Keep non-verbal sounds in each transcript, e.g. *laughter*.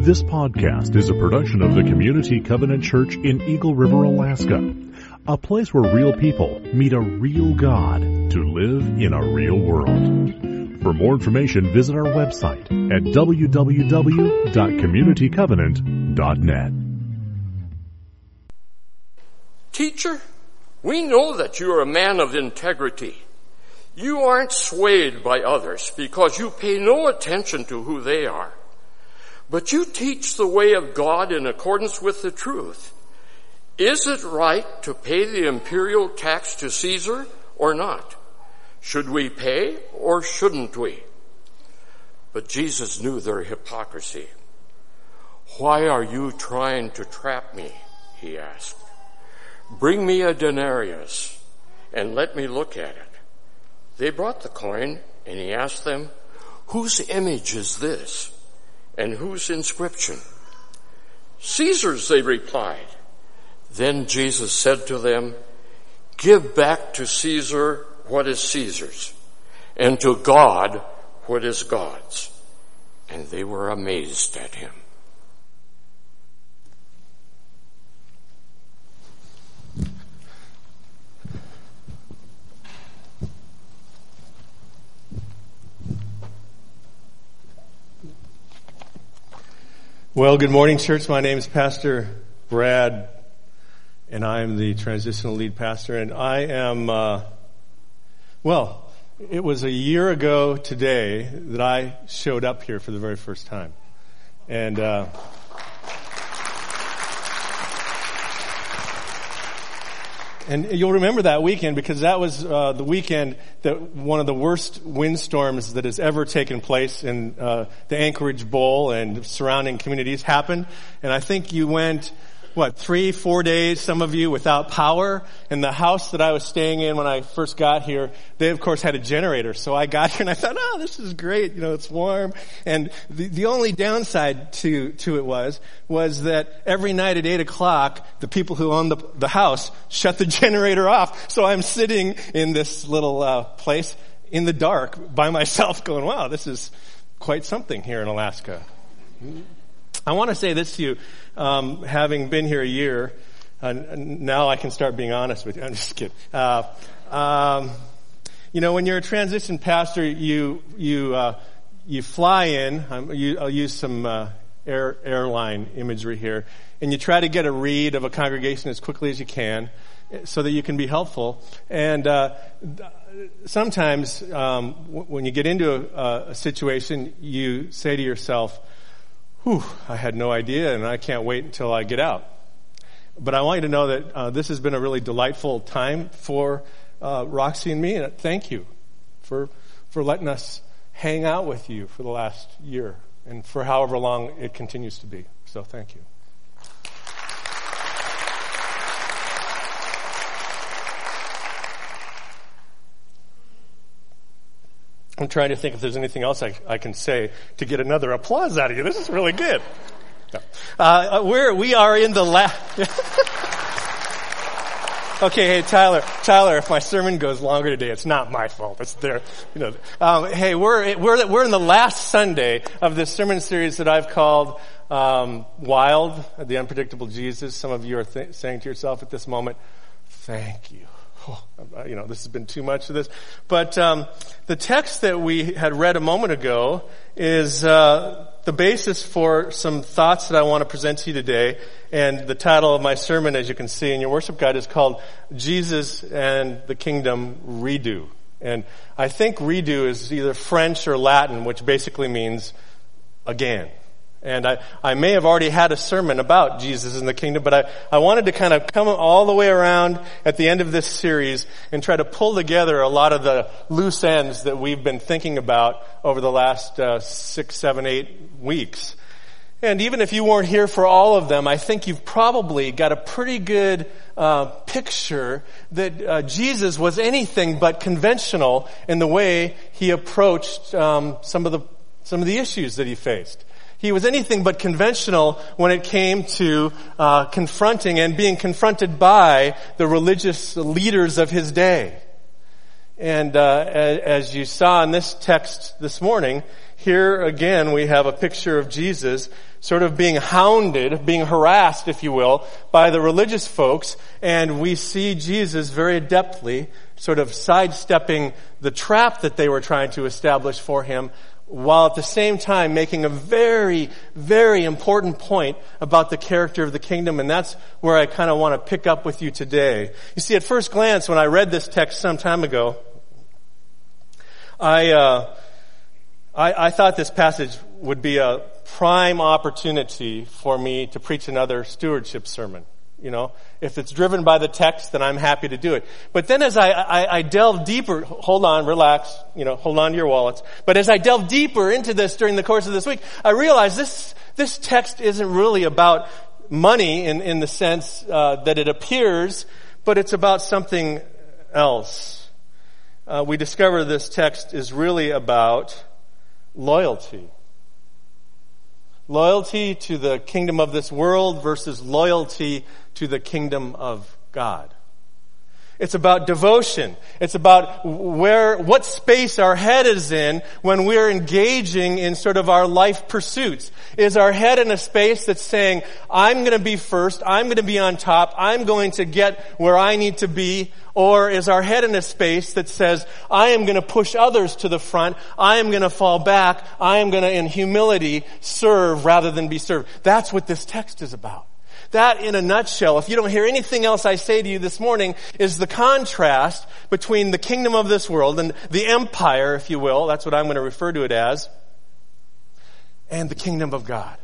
This podcast is a production of the Community Covenant Church in Eagle River, Alaska. A place where real people meet a real God to live in a real world. For more information, visit our website at www.communitycovenant.net. Teacher, we know that you are a man of integrity. You aren't swayed by others because you pay no attention to who they are. But you teach the way of God in accordance with the truth. Is it right to pay the imperial tax to Caesar or not? Should we pay or shouldn't we? But Jesus knew their hypocrisy. Why are you trying to trap me? He asked. Bring me a denarius and let me look at it. They brought the coin and he asked them, whose image is this? And whose inscription? Caesar's, they replied. Then Jesus said to them, give back to Caesar what is Caesar's and to God what is God's. And they were amazed at him. Well, good morning, church. My name is Pastor Brad, and I am the transitional lead pastor. And I am, uh, well, it was a year ago today that I showed up here for the very first time. And, uh, And you'll remember that weekend because that was uh, the weekend that one of the worst windstorms that has ever taken place in uh, the Anchorage Bowl and surrounding communities happened. And I think you went what, three, four days, some of you without power. And the house that I was staying in when I first got here, they of course had a generator. So I got here and I thought, oh, this is great. You know, it's warm. And the, the only downside to, to it was, was that every night at eight o'clock, the people who owned the, the house shut the *laughs* generator off. So I'm sitting in this little, uh, place in the dark by myself *laughs* going, wow, this is quite something here in Alaska. I want to say this to you, um, having been here a year, uh, now I can start being honest with you. *laughs* I'm just kidding. Uh, um, you know, when you're a transition pastor, you you uh, you fly in. You, I'll use some uh, air, airline imagery here, and you try to get a read of a congregation as quickly as you can, so that you can be helpful. And uh, sometimes, um, w- when you get into a, a situation, you say to yourself whew, I had no idea and I can't wait until I get out. But I want you to know that uh, this has been a really delightful time for uh, Roxy and me, and thank you for for letting us hang out with you for the last year and for however long it continues to be. So thank you. I'm trying to think if there's anything else I, I can say to get another applause out of you. This is really good. Uh, we're, we are in the last. *laughs* okay, hey Tyler, Tyler, if my sermon goes longer today, it's not my fault. It's there, you know. Um, hey, we're we're we're in the last Sunday of this sermon series that I've called um, "Wild: The Unpredictable Jesus." Some of you are th- saying to yourself at this moment, "Thank you." Oh, you know, this has been too much of this. But um, the text that we had read a moment ago is uh, the basis for some thoughts that I want to present to you today. And the title of my sermon, as you can see in your worship guide, is called Jesus and the Kingdom Redo. And I think redo is either French or Latin, which basically means again. And I, I may have already had a sermon about Jesus and the kingdom, but I, I wanted to kind of come all the way around at the end of this series and try to pull together a lot of the loose ends that we've been thinking about over the last uh, six, seven, eight weeks. And even if you weren't here for all of them, I think you've probably got a pretty good uh, picture that uh, Jesus was anything but conventional in the way he approached um, some of the some of the issues that he faced. He was anything but conventional when it came to uh, confronting and being confronted by the religious leaders of his day. And uh, as you saw in this text this morning, here again we have a picture of Jesus sort of being hounded, being harassed, if you will, by the religious folks, and we see Jesus very adeptly sort of sidestepping the trap that they were trying to establish for him while at the same time making a very, very important point about the character of the kingdom, and that's where I kind of want to pick up with you today. You see, at first glance, when I read this text some time ago, I, uh, I, I thought this passage would be a prime opportunity for me to preach another stewardship sermon. You know, if it's driven by the text, then I'm happy to do it. But then as I, I, I, delve deeper, hold on, relax, you know, hold on to your wallets. But as I delve deeper into this during the course of this week, I realize this, this text isn't really about money in, in the sense uh, that it appears, but it's about something else. Uh, we discover this text is really about loyalty. Loyalty to the kingdom of this world versus loyalty to the kingdom of God. It's about devotion. It's about where, what space our head is in when we're engaging in sort of our life pursuits. Is our head in a space that's saying, I'm gonna be first, I'm gonna be on top, I'm going to get where I need to be, or is our head in a space that says, I am gonna push others to the front, I am gonna fall back, I am gonna in humility serve rather than be served. That's what this text is about. That in a nutshell, if you don't hear anything else I say to you this morning, is the contrast between the kingdom of this world and the empire, if you will, that's what I'm going to refer to it as, and the kingdom of God.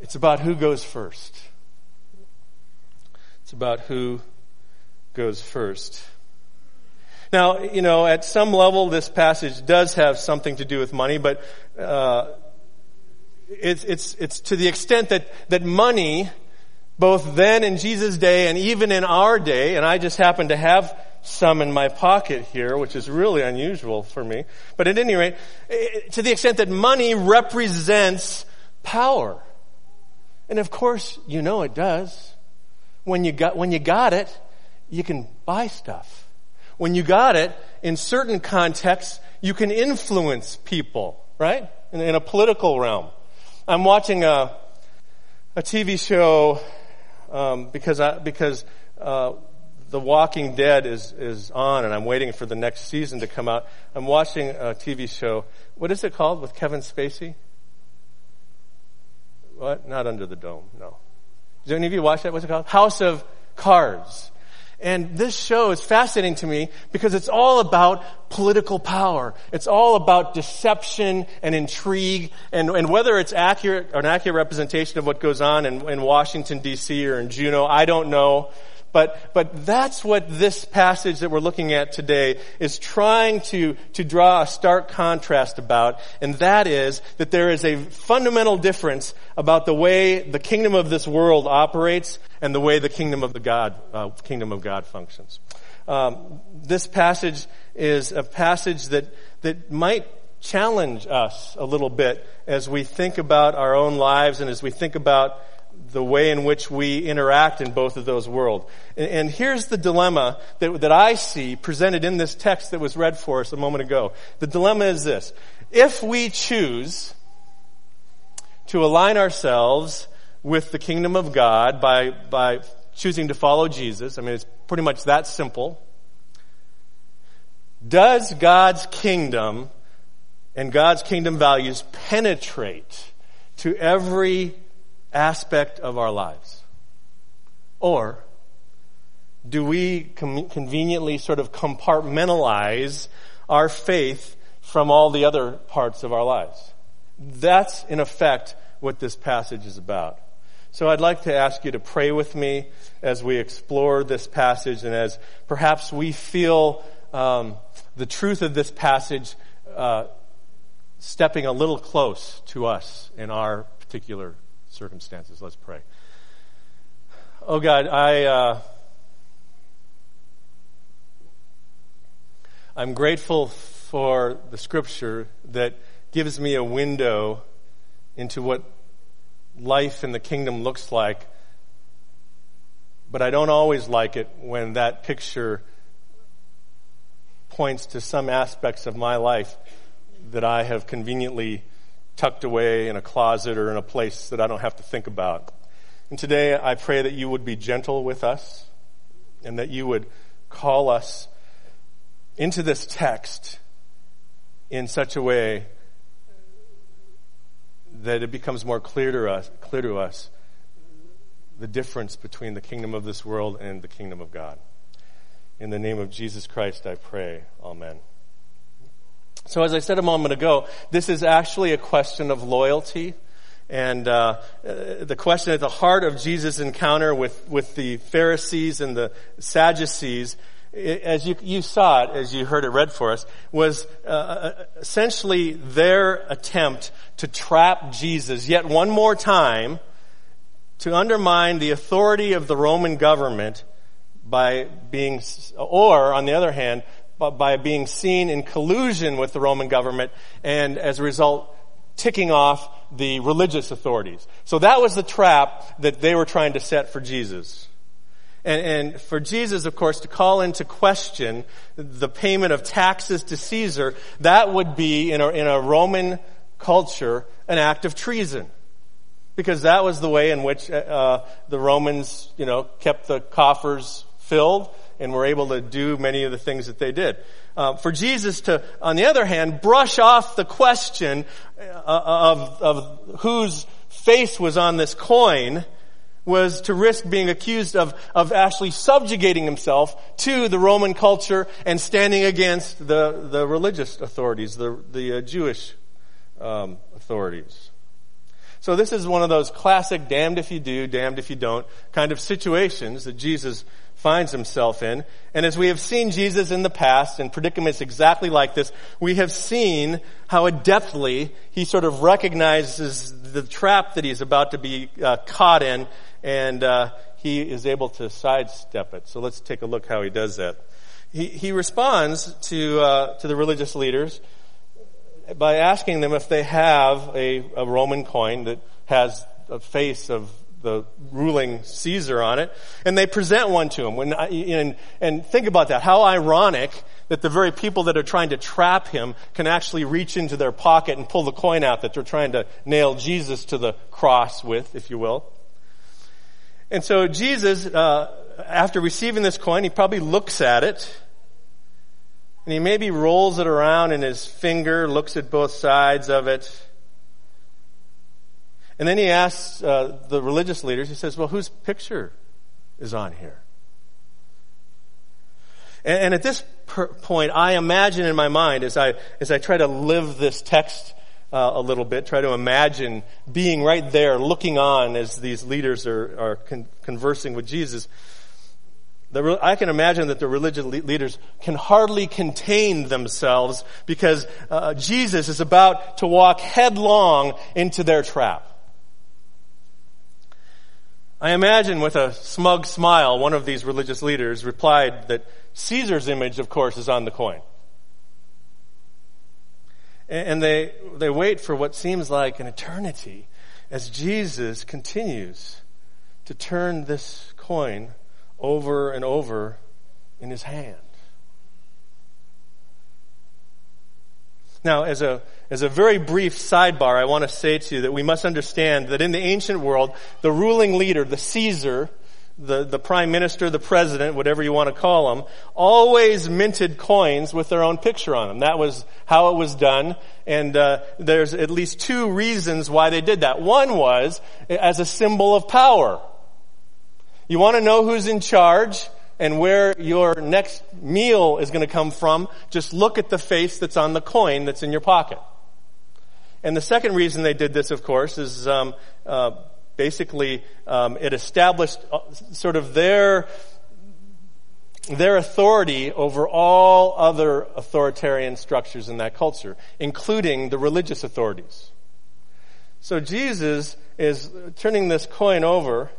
It's about who goes first. It's about who goes first. Now, you know, at some level, this passage does have something to do with money, but uh, it's, it's, it's to the extent that, that money, both then in Jesus' day and even in our day, and I just happen to have some in my pocket here, which is really unusual for me. But at any rate, to the extent that money represents power. And of course, you know it does. When you got, when you got it, you can buy stuff. When you got it, in certain contexts, you can influence people, right? In, in a political realm. I'm watching a, a TV show um, because I, because uh, The Walking Dead is is on, and I'm waiting for the next season to come out. I'm watching a TV show. What is it called with Kevin Spacey? What? Not Under the Dome. No. Does any of you watch that? What's it called? House of Cards. And this show is fascinating to me because it's all about political power. It's all about deception and intrigue and, and whether it's accurate, an accurate representation of what goes on in, in Washington DC or in Juneau, I don't know. But, but that's what this passage that we're looking at today is trying to, to draw a stark contrast about, and that is that there is a fundamental difference about the way the kingdom of this world operates and the way the kingdom of the God, uh, kingdom of God functions. Um, this passage is a passage that, that might challenge us a little bit as we think about our own lives and as we think about the way in which we interact in both of those worlds. And, and here's the dilemma that, that I see presented in this text that was read for us a moment ago. The dilemma is this. If we choose to align ourselves with the kingdom of God by, by choosing to follow Jesus, I mean, it's pretty much that simple. Does God's kingdom and God's kingdom values penetrate to every aspect of our lives? Or do we com- conveniently sort of compartmentalize our faith from all the other parts of our lives? That's, in effect, what this passage is about. So I'd like to ask you to pray with me as we explore this passage and as perhaps we feel um, the truth of this passage uh, stepping a little close to us in our particular circumstances. Let's pray. Oh God, I, uh, I'm grateful for the scripture that gives me a window into what life in the kingdom looks like. But I don't always like it when that picture points to some aspects of my life that I have conveniently tucked away in a closet or in a place that I don't have to think about. And today I pray that you would be gentle with us and that you would call us into this text in such a way that it becomes more clear to us, clear to us the difference between the kingdom of this world and the kingdom of God. In the name of Jesus Christ, I pray. Amen. So, as I said a moment ago, this is actually a question of loyalty. And uh, the question at the heart of Jesus' encounter with, with the Pharisees and the Sadducees, as you, you saw it, as you heard it read for us, was uh, essentially their attempt to trap Jesus yet one more time to undermine the authority of the Roman government by being, or on the other hand, by being seen in collusion with the Roman government and as a result ticking off the religious authorities. So that was the trap that they were trying to set for Jesus. And, and, for Jesus, of course, to call into question the payment of taxes to Caesar, that would be, in a, in a Roman culture, an act of treason. Because that was the way in which uh, the Romans, you know, kept the coffers filled and were able to do many of the things that they did. Uh, for Jesus to, on the other hand, brush off the question uh, of, of whose face was on this coin was to risk being accused of, of actually subjugating himself to the Roman culture and standing against the, the religious authorities, the, the uh, Jewish um, authorities. So this is one of those classic damned if you do, damned if you don't kind of situations that Jesus finds himself in. And as we have seen Jesus in the past in predicaments exactly like this, we have seen how adeptly he sort of recognizes the trap that he's about to be uh, caught in, and uh, he is able to sidestep it. So let's take a look how he does that. He, he responds to, uh, to the religious leaders by asking them if they have a, a Roman coin that has a face of the ruling Caesar on it, and they present one to him. When, and, and think about that. How ironic that the very people that are trying to trap him can actually reach into their pocket and pull the coin out that they're trying to nail Jesus to the cross with, if you will. And so Jesus, uh, after receiving this coin, he probably looks at it, and he maybe rolls it around in his finger, looks at both sides of it, and then he asks uh, the religious leaders, he says, Well, whose picture is on here? And, and at this per- point, I imagine in my mind, as I, as I try to live this text uh, a little bit, try to imagine being right there, looking on as these leaders are, are con- conversing with Jesus. I can imagine that the religious leaders can hardly contain themselves because uh, Jesus is about to walk headlong into their trap. I imagine with a smug smile, one of these religious leaders replied that Caesar's image, of course, is on the coin. And they, they wait for what seems like an eternity as Jesus continues to turn this coin over and over in his hand. Now, as a, as a very brief sidebar, I want to say to you that we must understand that in the ancient world, the ruling leader, the Caesar, the, the prime minister, the president, whatever you want to call them, always minted coins with their own picture on them. That was how it was done. And uh, there's at least two reasons why they did that. One was as a symbol of power. You want to know who's in charge? And where your next meal is going to come from, just look at the face that's on the coin that's in your pocket. And the second reason they did this, of course, is um, uh, basically um, it established uh, sort of their their authority over all other authoritarian structures in that culture, including the religious authorities. So Jesus is turning this coin over,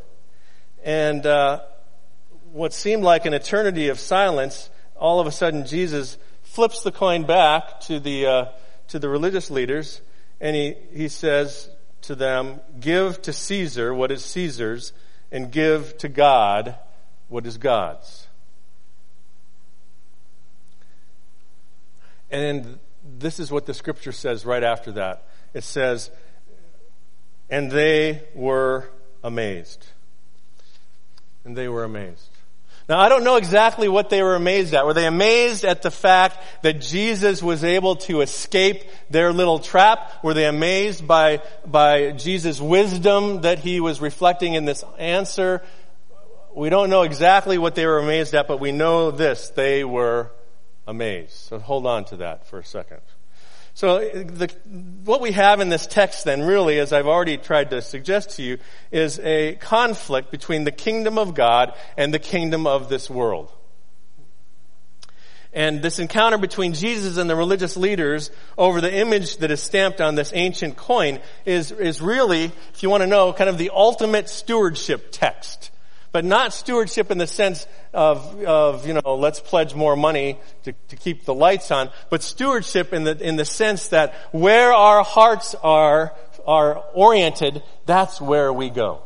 and uh, what seemed like an eternity of silence, all of a sudden Jesus flips the coin back to the, uh, to the religious leaders and he, he says to them, give to Caesar what is Caesar's and give to God what is God's. And then this is what the scripture says right after that. It says, and they were amazed. And they were amazed. Now, I don't know exactly what they were amazed at. Were they amazed at the fact that Jesus was able to escape their little trap? Were they amazed by, by Jesus' wisdom that he was reflecting in this answer? We don't know exactly what they were amazed at, but we know this. They were amazed. So hold on to that for a second. So the, what we have in this text then really, as I've already tried to suggest to you, is a conflict between the kingdom of God and the kingdom of this world. And this encounter between Jesus and the religious leaders over the image that is stamped on this ancient coin is, is really, if you want to know, kind of the ultimate stewardship text but not stewardship in the sense of, of you know, let's pledge more money to, to keep the lights on, but stewardship in the, in the sense that where our hearts are, are oriented, that's where we go.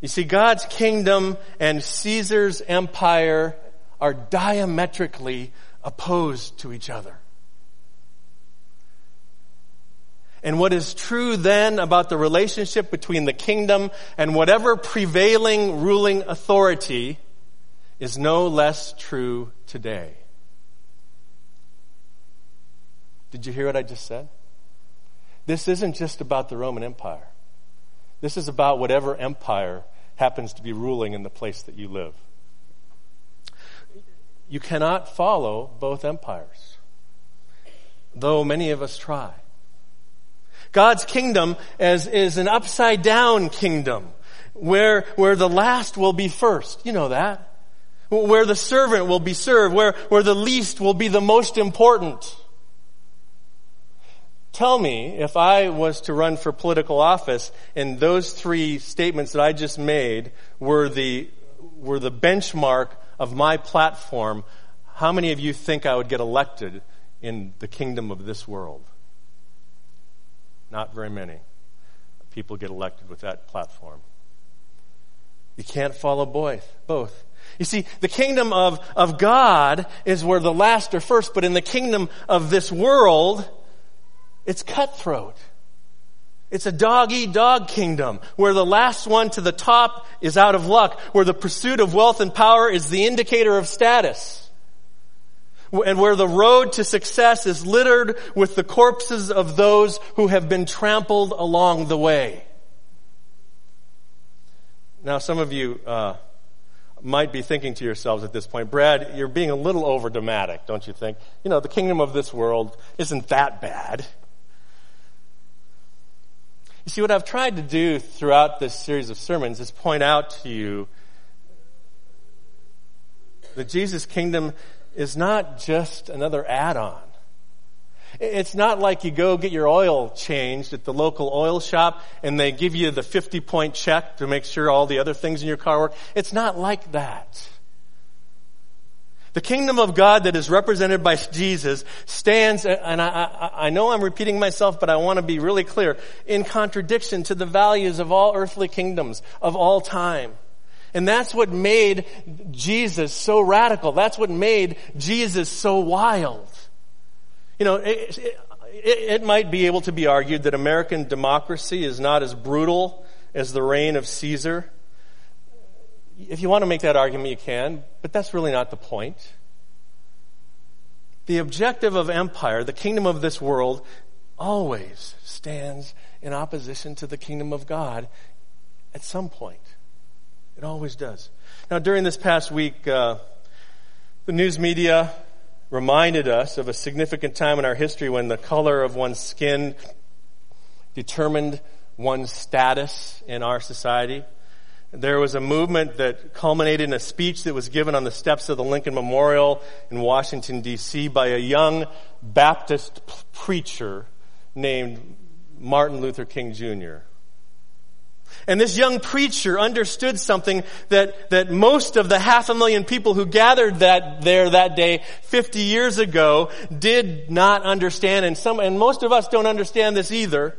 You see, God's kingdom and Caesar's empire are diametrically opposed to each other. And what is true then about the relationship between the kingdom and whatever prevailing ruling authority is no less true today. Did you hear what I just said? This isn't just about the Roman Empire. This is about whatever empire happens to be ruling in the place that you live. You cannot follow both empires, though many of us try. God's kingdom is, is an upside down kingdom where, where the last will be first. You know that. Where the servant will be served, where, where the least will be the most important. Tell me if I was to run for political office and those three statements that I just made were the, were the benchmark of my platform, how many of you think I would get elected in the kingdom of this world? Not very many people get elected with that platform. You can't follow both. Both. You see, the kingdom of, of God is where the last are first, but in the kingdom of this world, it's cutthroat. It's a dog eat dog kingdom where the last one to the top is out of luck, where the pursuit of wealth and power is the indicator of status and where the road to success is littered with the corpses of those who have been trampled along the way. Now, some of you uh, might be thinking to yourselves at this point, Brad, you're being a little over dramatic, don't you think? You know, the kingdom of this world isn't that bad. You see, what I've tried to do throughout this series of sermons is point out to you that Jesus' kingdom is not just another add-on. It's not like you go get your oil changed at the local oil shop and they give you the 50 point check to make sure all the other things in your car work. It's not like that. The kingdom of God that is represented by Jesus stands, and I, I, I know I'm repeating myself, but I want to be really clear, in contradiction to the values of all earthly kingdoms of all time. And that's what made Jesus so radical. That's what made Jesus so wild. You know, it, it, it, might be able to be argued that American democracy is not as brutal as the reign of Caesar. If you want to make that argument, you can, but that's really not the point. The objective of empire, the kingdom of this world, always stands in opposition to the kingdom of God at some point. It always does. Now, during this past week, uh, the news media reminded us of a significant time in our history when the color of one's skin determined one's status in our society. There was a movement that culminated in a speech that was given on the steps of the Lincoln Memorial in Washington, D.C. by a young Baptist preacher named Martin Luther King Jr. And this young preacher understood something that, that most of the half a million people who gathered that there that day 50 years ago did not understand and some, and most of us don't understand this either.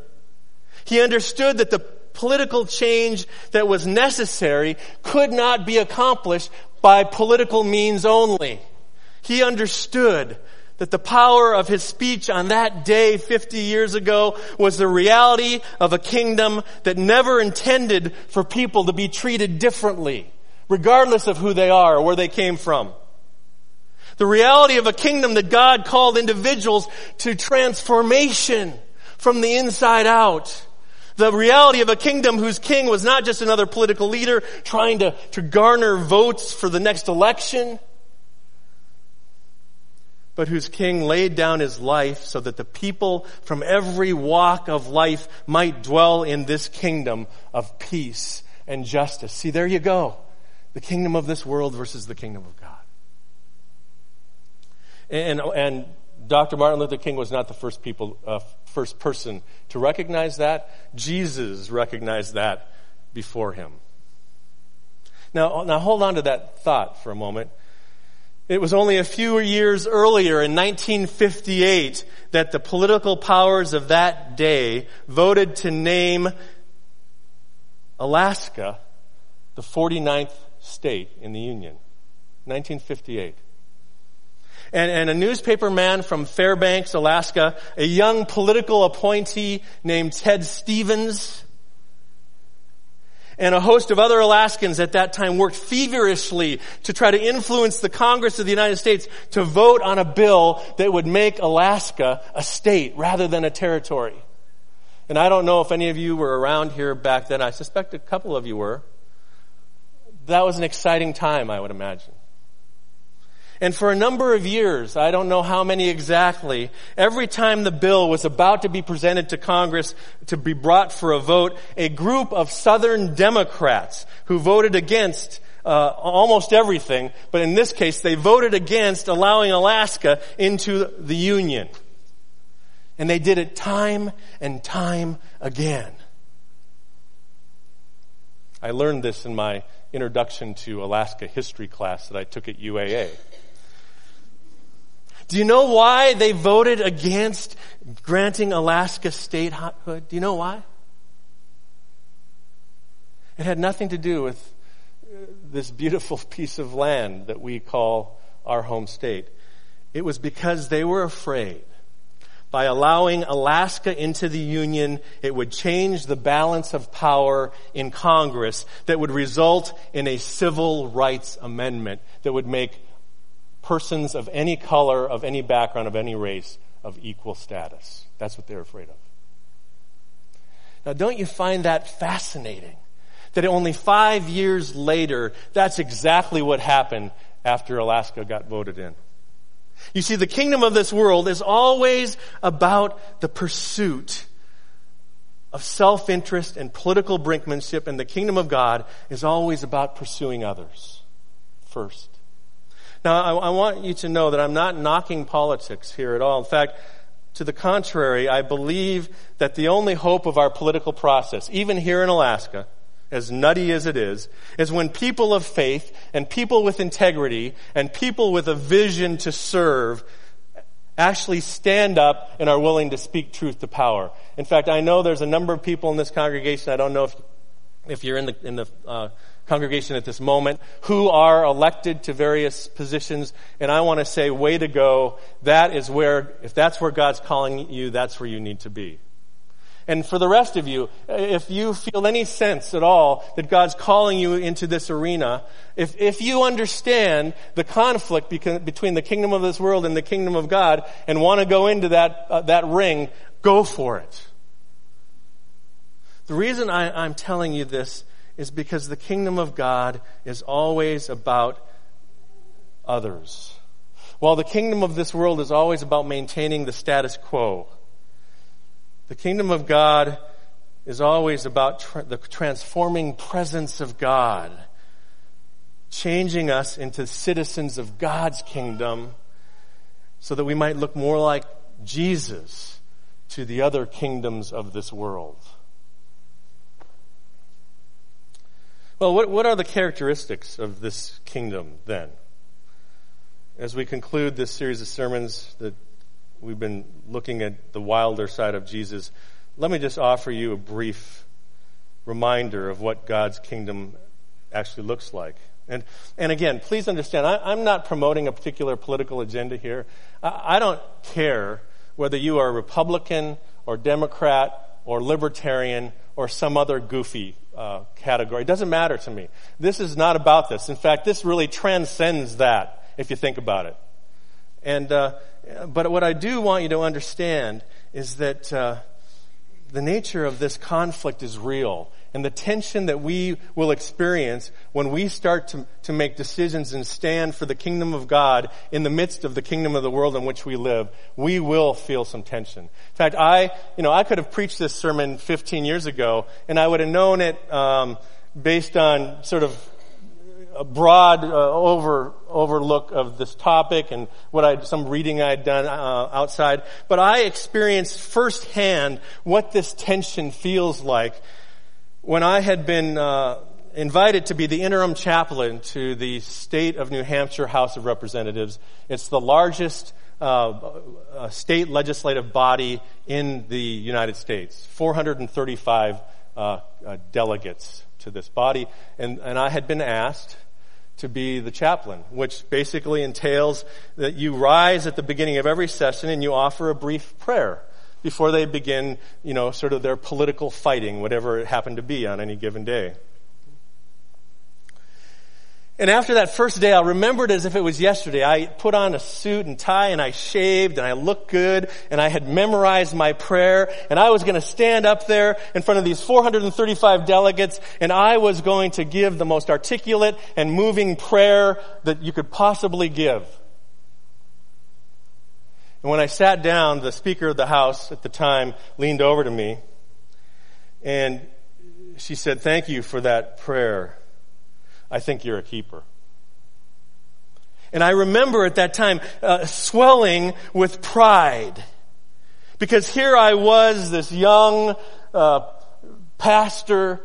He understood that the political change that was necessary could not be accomplished by political means only. He understood that the power of his speech on that day 50 years ago was the reality of a kingdom that never intended for people to be treated differently, regardless of who they are or where they came from. The reality of a kingdom that God called individuals to transformation from the inside out. The reality of a kingdom whose king was not just another political leader trying to, to garner votes for the next election, but whose king laid down his life so that the people from every walk of life might dwell in this kingdom of peace and justice. See, there you go. The kingdom of this world versus the kingdom of God. And, and Dr. Martin Luther King was not the first people, uh, first person to recognize that. Jesus recognized that before him. Now, now hold on to that thought for a moment. It was only a few years earlier in 1958 that the political powers of that day voted to name Alaska the 49th state in the Union. 1958 and, and a newspaper man from Fairbanks, Alaska, a young political appointee named Ted Stevens, and a host of other Alaskans at that time worked feverishly to try to influence the Congress of the United States to vote on a bill that would make Alaska a state rather than a territory. And I don't know if any of you were around here back then. I suspect a couple of you were. That was an exciting time, I would imagine. And for a number of years, I don't know how many exactly, every time the bill was about to be presented to Congress to be brought for a vote, a group of Southern Democrats who voted against uh, almost everything, but in this case, they voted against allowing Alaska into the Union. And they did it time and time again. I learned this in my introduction to Alaska history class that I took at UAA. Do you know why they voted against granting Alaska statehood? Do you know why? It had nothing to do with uh, this beautiful *laughs* piece of land that we call our home state. It was because they were afraid by allowing Alaska into the Union, it would change the balance of power in Congress that would result in a civil rights amendment that would make persons of any color, of any background, of any race, of equal status. That's what they're afraid of. Now, don't you find that fascinating? That only five years later, that's exactly what happened after Alaska got voted in. You see, the kingdom of this world is always about the pursuit of self-interest and political brinkmanship, and the kingdom of God is always about pursuing others first. Now, I, I want you to know that I'm not knocking politics here at all. In fact, to the contrary, I believe that the only hope of our political process, even here in Alaska, as nutty as it is, is when people of faith and people with integrity and people with a vision to serve actually stand up and are willing to speak truth to power. In fact, I know there's a number of people in this congregation. I don't know if, if you're in the, in the, uh, congregation at this moment who are elected to various positions. And I want to say, way to go. That is where, if that's where God's calling you, that's where you need to be. And for the rest of you, if you feel any sense at all that God's calling you into this arena, if, if you understand the conflict between the kingdom of this world and the kingdom of God and want to go into that, uh, that ring, go for it. The reason I, I'm telling you this is because the kingdom of God is always about others. While the kingdom of this world is always about maintaining the status quo, the kingdom of God is always about tra- the transforming presence of God, changing us into citizens of God's kingdom so that we might look more like Jesus to the other kingdoms of this world. Well, what, what are the characteristics of this kingdom then? As we conclude this series of sermons that we've been looking at the wilder side of Jesus, let me just offer you a brief reminder of what God's kingdom actually looks like. And, and again, please understand, I, am not promoting a particular political agenda here. I, I don't care whether you are Republican or Democrat or Libertarian or some other goofy uh, category. It doesn't matter to me. This is not about this. In fact, this really transcends that if you think about it. And, uh, but what I do want you to understand is that uh, the nature of this conflict is real. And the tension that we will experience when we start to, to make decisions and stand for the kingdom of God in the midst of the kingdom of the world in which we live, we will feel some tension. In fact, I, you know, I could have preached this sermon 15 years ago, and I would have known it um, based on sort of a broad uh, over overlook of this topic and what I some reading I had done uh, outside, but I experienced firsthand what this tension feels like when I had been uh, invited to be the interim chaplain to the state of New Hampshire House of Representatives. It's the largest uh, uh, state legislative body in the United States. 435 uh, delegates to this body, and, and I had been asked to be the chaplain, which basically entails that you rise at the beginning of every session and you offer a brief prayer before they begin, you know, sort of their political fighting, whatever it happened to be on any given day. And after that first day, I remembered as if it was yesterday. I put on a suit and tie and I shaved and I looked good and I had memorized my prayer and I was going to stand up there in front of these 435 delegates and I was going to give the most articulate and moving prayer that you could possibly give. And when I sat down, the Speaker of the House at the time leaned over to me and she said, thank you for that prayer. I think you're a keeper. And I remember at that time uh, swelling with pride. Because here I was, this young uh, pastor,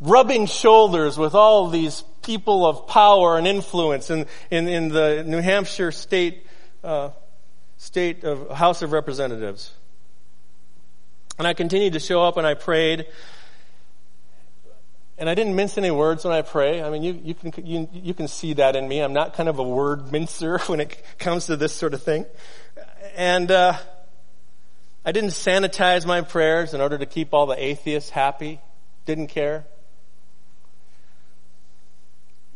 rubbing shoulders with all these people of power and influence in, in, in the New Hampshire state, uh, state of House of Representatives. And I continued to show up and I prayed. And I didn't mince any words when I pray. I mean, you, you, can, you, you can see that in me. I'm not kind of a word mincer *laughs* when it comes to this sort of thing. And, uh, I didn't sanitize my prayers in order to keep all the atheists happy. Didn't care.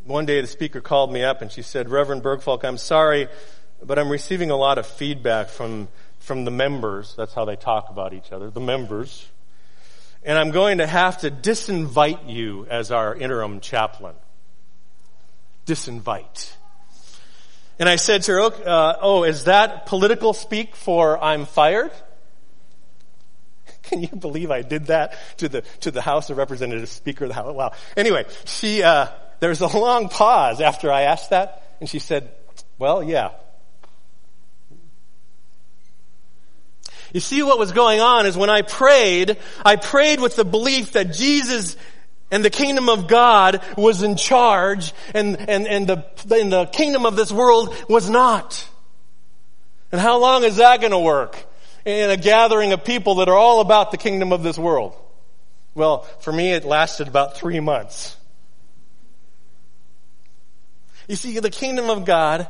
One day the speaker called me up and she said, Reverend Bergfalk, I'm sorry, but I'm receiving a lot of feedback from, from the members. That's how they talk about each other. The members and I'm going to have to disinvite you as our interim chaplain. Disinvite. And I said to her, uh, oh, is that political speak for I'm fired? *laughs* Can you believe I did that to the, to the House of Representatives Speaker of the House? Wow. Anyway, she, uh, there was a long pause after I asked that, and she said, well, yeah, You see what was going on is when I prayed, I prayed with the belief that Jesus and the kingdom of God was in charge and, and, and the, and the kingdom of this world was not. And how long is that going to work in a gathering of people that are all about the kingdom of this world? Well, for me, it lasted about three months. You see, the kingdom of God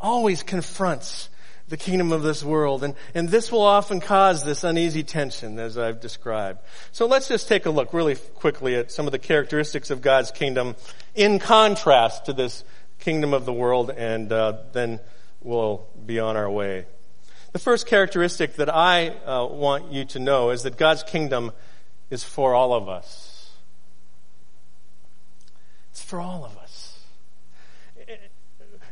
always confronts the kingdom of this world. And, and this will often cause this uneasy tension as I've described. So let's just take a look really quickly at some of the characteristics of God's kingdom in contrast to this kingdom of the world and uh, then we'll be on our way. The first characteristic that I uh, want you to know is that God's kingdom is for all of us. It's for all of us.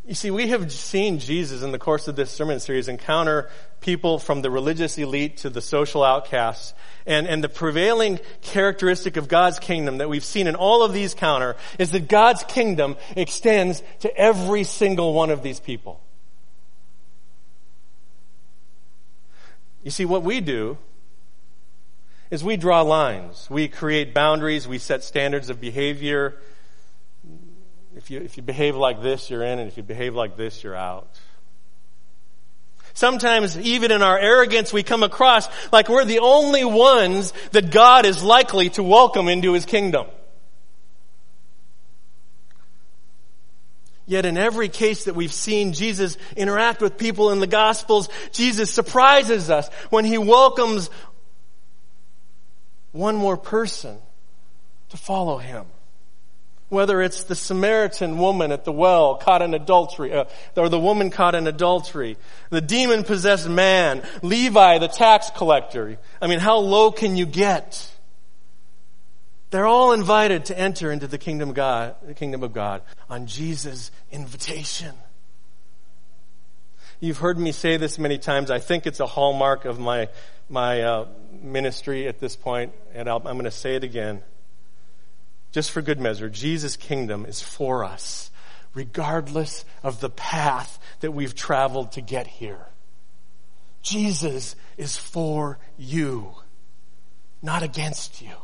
You see, we have seen Jesus in the course of this sermon series encounter people from the religious elite to the social outcasts. And, and the prevailing characteristic of God's kingdom that we've seen in all of these counter is that God's kingdom extends to every single one of these people. You see, what we do is we draw lines. We create boundaries. We set standards of behavior if you, if you behave like this, you're in, and if you behave like this, you're out. Sometimes, even in our arrogance, we come across like we're the only ones that God is likely to welcome into His kingdom. Yet in every case that we've seen Jesus interact with people in the Gospels, Jesus surprises us when he welcomes one more person to follow him. Whether it's the Samaritan woman at the well caught in adultery, uh, or the woman caught in adultery, the demon possessed man, Levi the tax collector. I mean, how low can you get? They're all invited to enter into the kingdom of God, the kingdom of God on Jesus' invitation. You've heard me say this many times. I think it's a hallmark of my my uh, ministry at this point, and i am going to say it again, just for good measure. Jesus' kingdom is for us, regardless of the path that we've traveled to get here. Jesus is for you, not against you.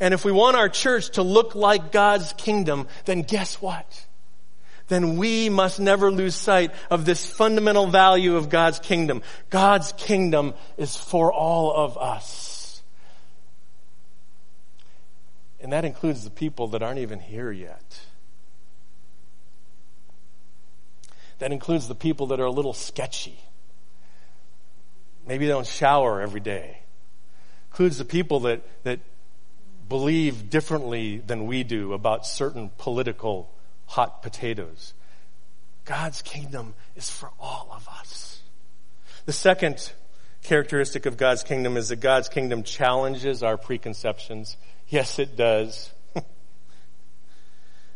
And if we want our church to look like God's kingdom, then guess what? Then we must never lose sight of this fundamental value of God's kingdom. God's kingdom is for all of us. And that includes the people that aren't even here yet. That includes the people that are a little sketchy. Maybe they don't shower every day. Includes the people that, that believe differently than we do about certain political hot potatoes. God's kingdom is for all of us. The second characteristic of God's kingdom is that God's kingdom challenges our preconceptions. Yes, it does. *laughs*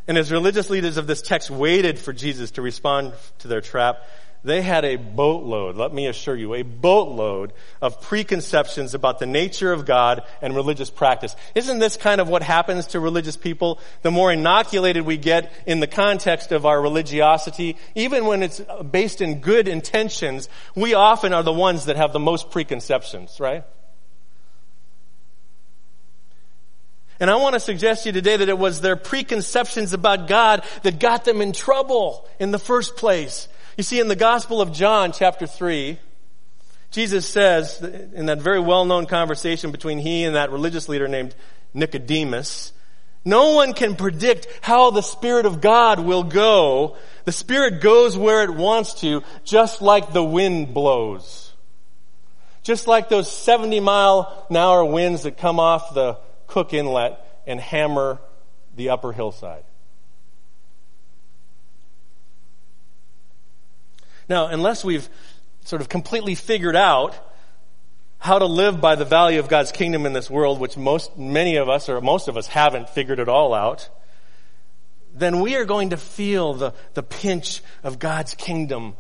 and as religious leaders of this text waited for Jesus to respond to their trap, they had a boatload, let me assure you, a boatload of preconceptions about the nature of God and religious practice. Isn't this kind of what happens to religious people? The more inoculated we get in the context of our religiosity, even when it's based in good intentions, we often are the ones that have the most preconceptions, right? And I want to suggest to you today that it was their preconceptions about God that got them in trouble in the first place. You see, in the Gospel of John, chapter 3, Jesus says, in that very well known conversation between he and that religious leader named Nicodemus, no one can predict how the Spirit of God will go. The Spirit goes where it wants to, just like the wind blows. Just like those 70 mile an hour winds that come off the Cook Inlet and hammer the upper hillside. Now, unless we've sort of completely figured out how to live by the value of God's kingdom in this world, which most, many of us or most of us haven't figured it all out, then we are going to feel the, the pinch of God's kingdom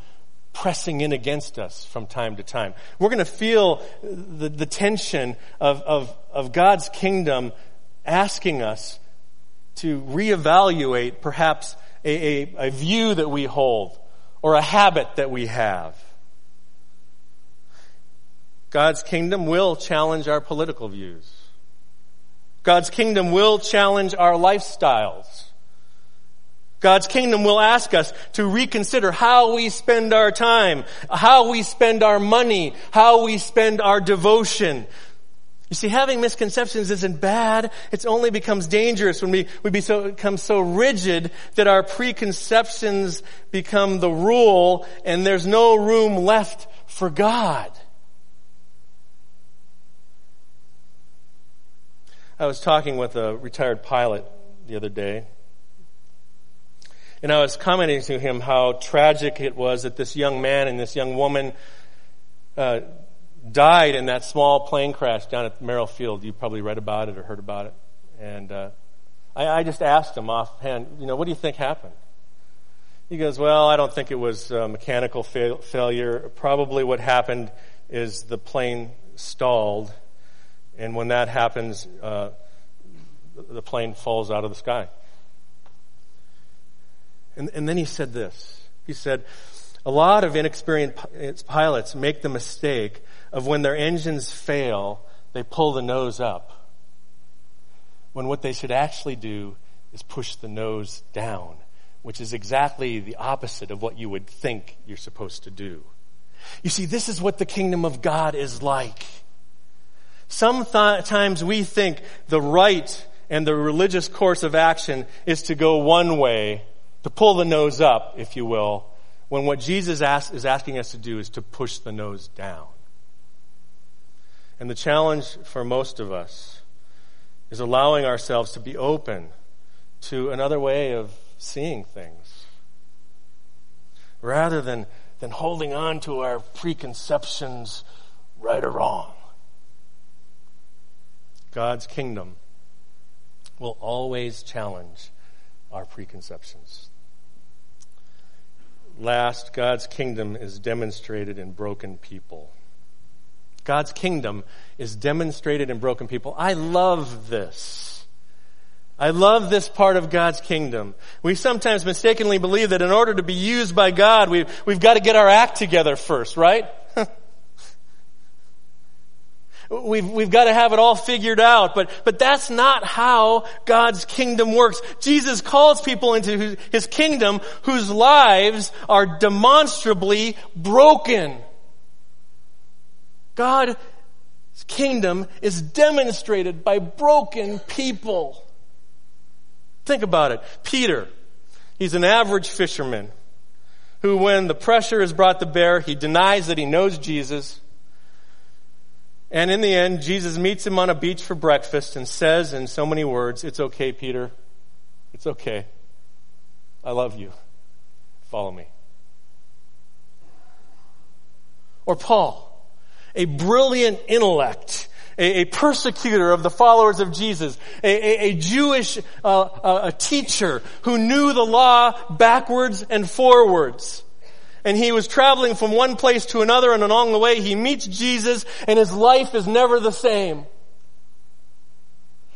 pressing in against us from time to time. We're going to feel the, the tension of, of, of God's kingdom asking us to reevaluate perhaps a, a, a view that we hold or a habit that we have. God's kingdom will challenge our political views. God's kingdom will challenge our lifestyles. God's kingdom will ask us to reconsider how we spend our time, how we spend our money, how we spend our devotion. You see, having misconceptions isn't bad. It only becomes dangerous when we, we be so, become so rigid that our preconceptions become the rule and there's no room left for God. I was talking with a retired pilot the other day. And I was commenting to him how tragic it was that this young man and this young woman uh, died in that small plane crash down at Merrill Field. You probably read about it or heard about it. And uh, I, I just asked him offhand, you know, what do you think happened? He goes, well, I don't think it was mechanical fail- failure. Probably what happened is the plane stalled, and when that happens, uh, the plane falls out of the sky. And, and then he said this. He said, a lot of inexperienced eh, pilots make the mistake of when their engines fail, they pull the nose up. When what they should actually do is push the nose down, which is exactly the opposite of what you would think you're supposed to do. You see, this is what the kingdom of God is like. Sometimes we think the right and the religious course of action is to go one way to pull the nose up, if you will, when what Jesus is asking us to do is to push the nose down. And the challenge for most of us is allowing ourselves to be open to another way of seeing things. Rather than, than holding on to our preconceptions, right or wrong. God's kingdom will always challenge our preconceptions. Last, God's kingdom is demonstrated in broken people. God's kingdom is demonstrated in broken people. I love this. I love this part of God's kingdom. We sometimes mistakenly believe that in order to be used by God, we've, we've got to get our act together first, right? We've, we've got to have it all figured out, but, but that's not how God's kingdom works. Jesus calls people into his kingdom whose lives are demonstrably broken. God's kingdom is demonstrated by broken people. Think about it. Peter, he's an average fisherman who when the pressure is brought to bear, he denies that he knows Jesus. And in the end, Jesus meets him on a beach for breakfast and says in so many words, It's okay, Peter. It's okay. I love you. Follow me. Or Paul, a brilliant intellect, a, a persecutor of the followers of Jesus, a, a, a Jewish uh, a teacher who knew the law backwards and forwards and he was traveling from one place to another and along the way he meets Jesus and his life is never the same.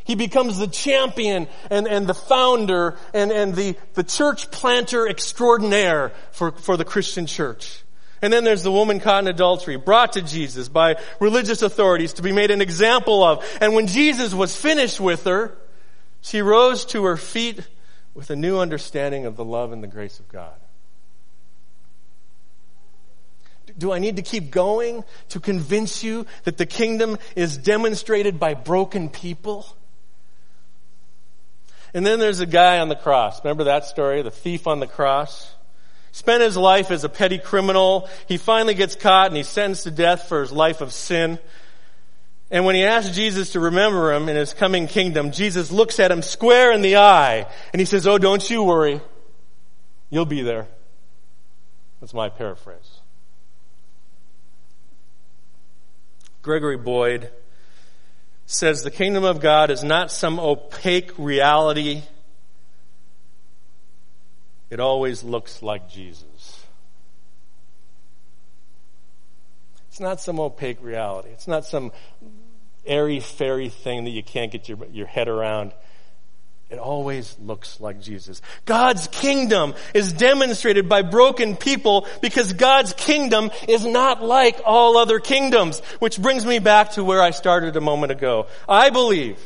He becomes the champion and, and the founder and, and the, the church planter extraordinaire for, for the Christian church. And then there's the woman caught in adultery, brought to Jesus by religious authorities to be made an example of. And when Jesus was finished with her, she rose to her feet with a new understanding of the love and the grace of God. Do I need to keep going to convince you that the kingdom is demonstrated by broken people? And then there's a guy on the cross. Remember that story? The thief on the cross? Spent his life as a petty criminal. He finally gets caught and he's sentenced to death for his life of sin. And when he asks Jesus to remember him in his coming kingdom, Jesus looks at him square in the eye and he says, Oh, don't you worry. You'll be there. That's my paraphrase. Gregory Boyd says the kingdom of God is not some opaque reality. It always looks like Jesus. It's not some opaque reality. It's not some airy fairy thing that you can't get your, your head around. It always looks like Jesus. God's kingdom is demonstrated by broken people because God's kingdom is not like all other kingdoms. Which brings me back to where I started a moment ago. I believe,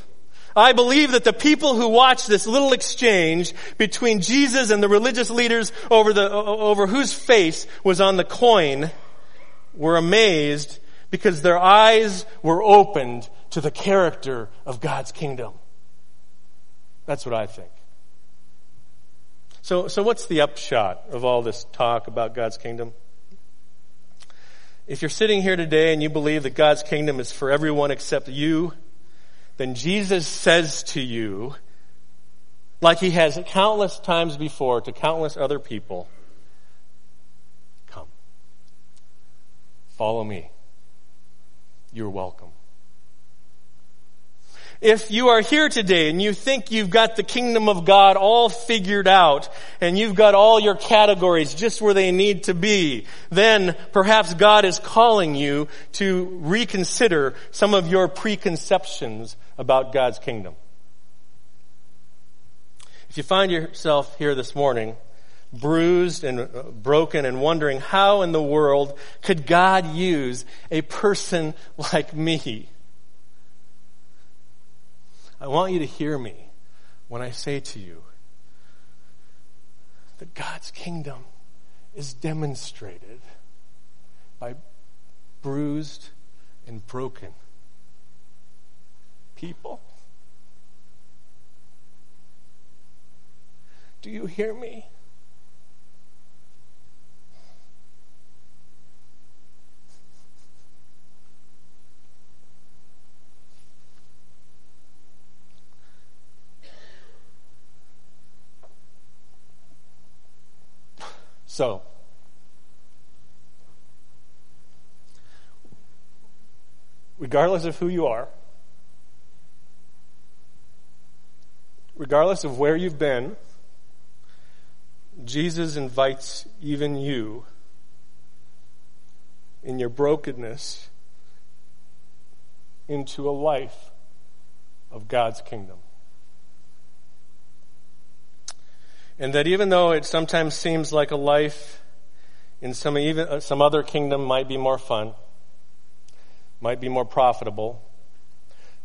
I believe that the people who watched this little exchange between Jesus and the religious leaders over the, over whose face was on the coin were amazed because their eyes were opened to the character of God's kingdom. That's what I think. So, so what's the upshot of all this talk about God's kingdom? If you're sitting here today and you believe that God's kingdom is for everyone except you, then Jesus says to you, like he has countless times before to countless other people, come. Follow me. You're welcome. If you are here today and you think you've got the kingdom of God all figured out and you've got all your categories just where they need to be, then perhaps God is calling you to reconsider some of your preconceptions about God's kingdom. If you find yourself here this morning, bruised and uh, broken and wondering how in the world could God use a person *laughs* like me? I want you to hear me when I say to you that God's kingdom is demonstrated by bruised and broken people. Do you hear me? So, regardless of who you are, regardless of where you've been, Jesus invites even you in your brokenness into a life of God's kingdom. And that even though it sometimes seems like a life in some even uh, some other kingdom might be more fun, might be more profitable,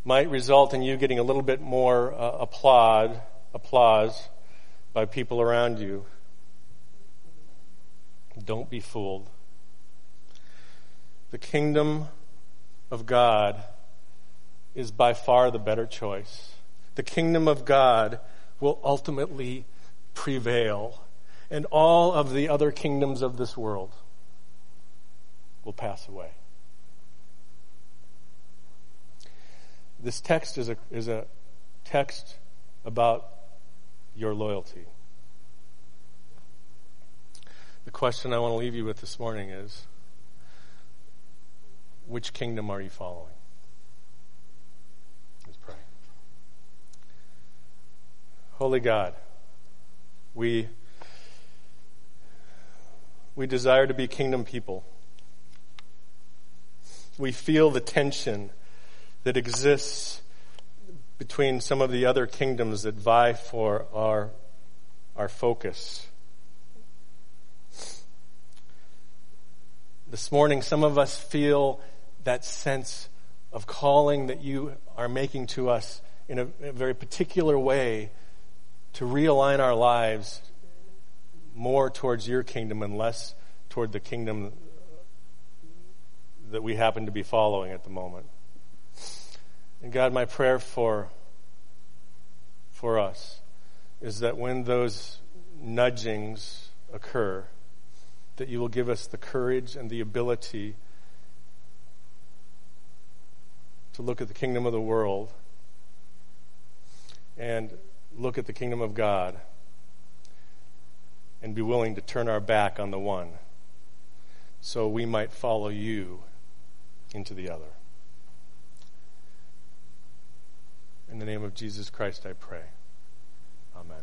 might result in you getting a little bit more uh, applaud, applause by people around you. Don't be fooled. The kingdom of God is by far the better choice. The kingdom of God will ultimately prevail, and all of the other kingdoms of this world will pass away. This text is a, is a text about your loyalty. The question I want to leave you with this morning is which kingdom are you following? Let's pray. Holy God, we, we desire to be kingdom people. We feel the tension that exists between some of the other kingdoms that vie for our, our focus. This morning, some of us feel that sense of calling that you are making to us in a, a very particular way to realign our lives more towards your kingdom and less toward the kingdom that we happen to be following at the moment. And God, my prayer for, for us is that when those nudgings occur, that you will give us the courage and the ability to look at the kingdom of the world and look at the kingdom of God and be willing to turn our back on the one so we might follow you into the other. In the name of Jesus Christ, I pray. Amen.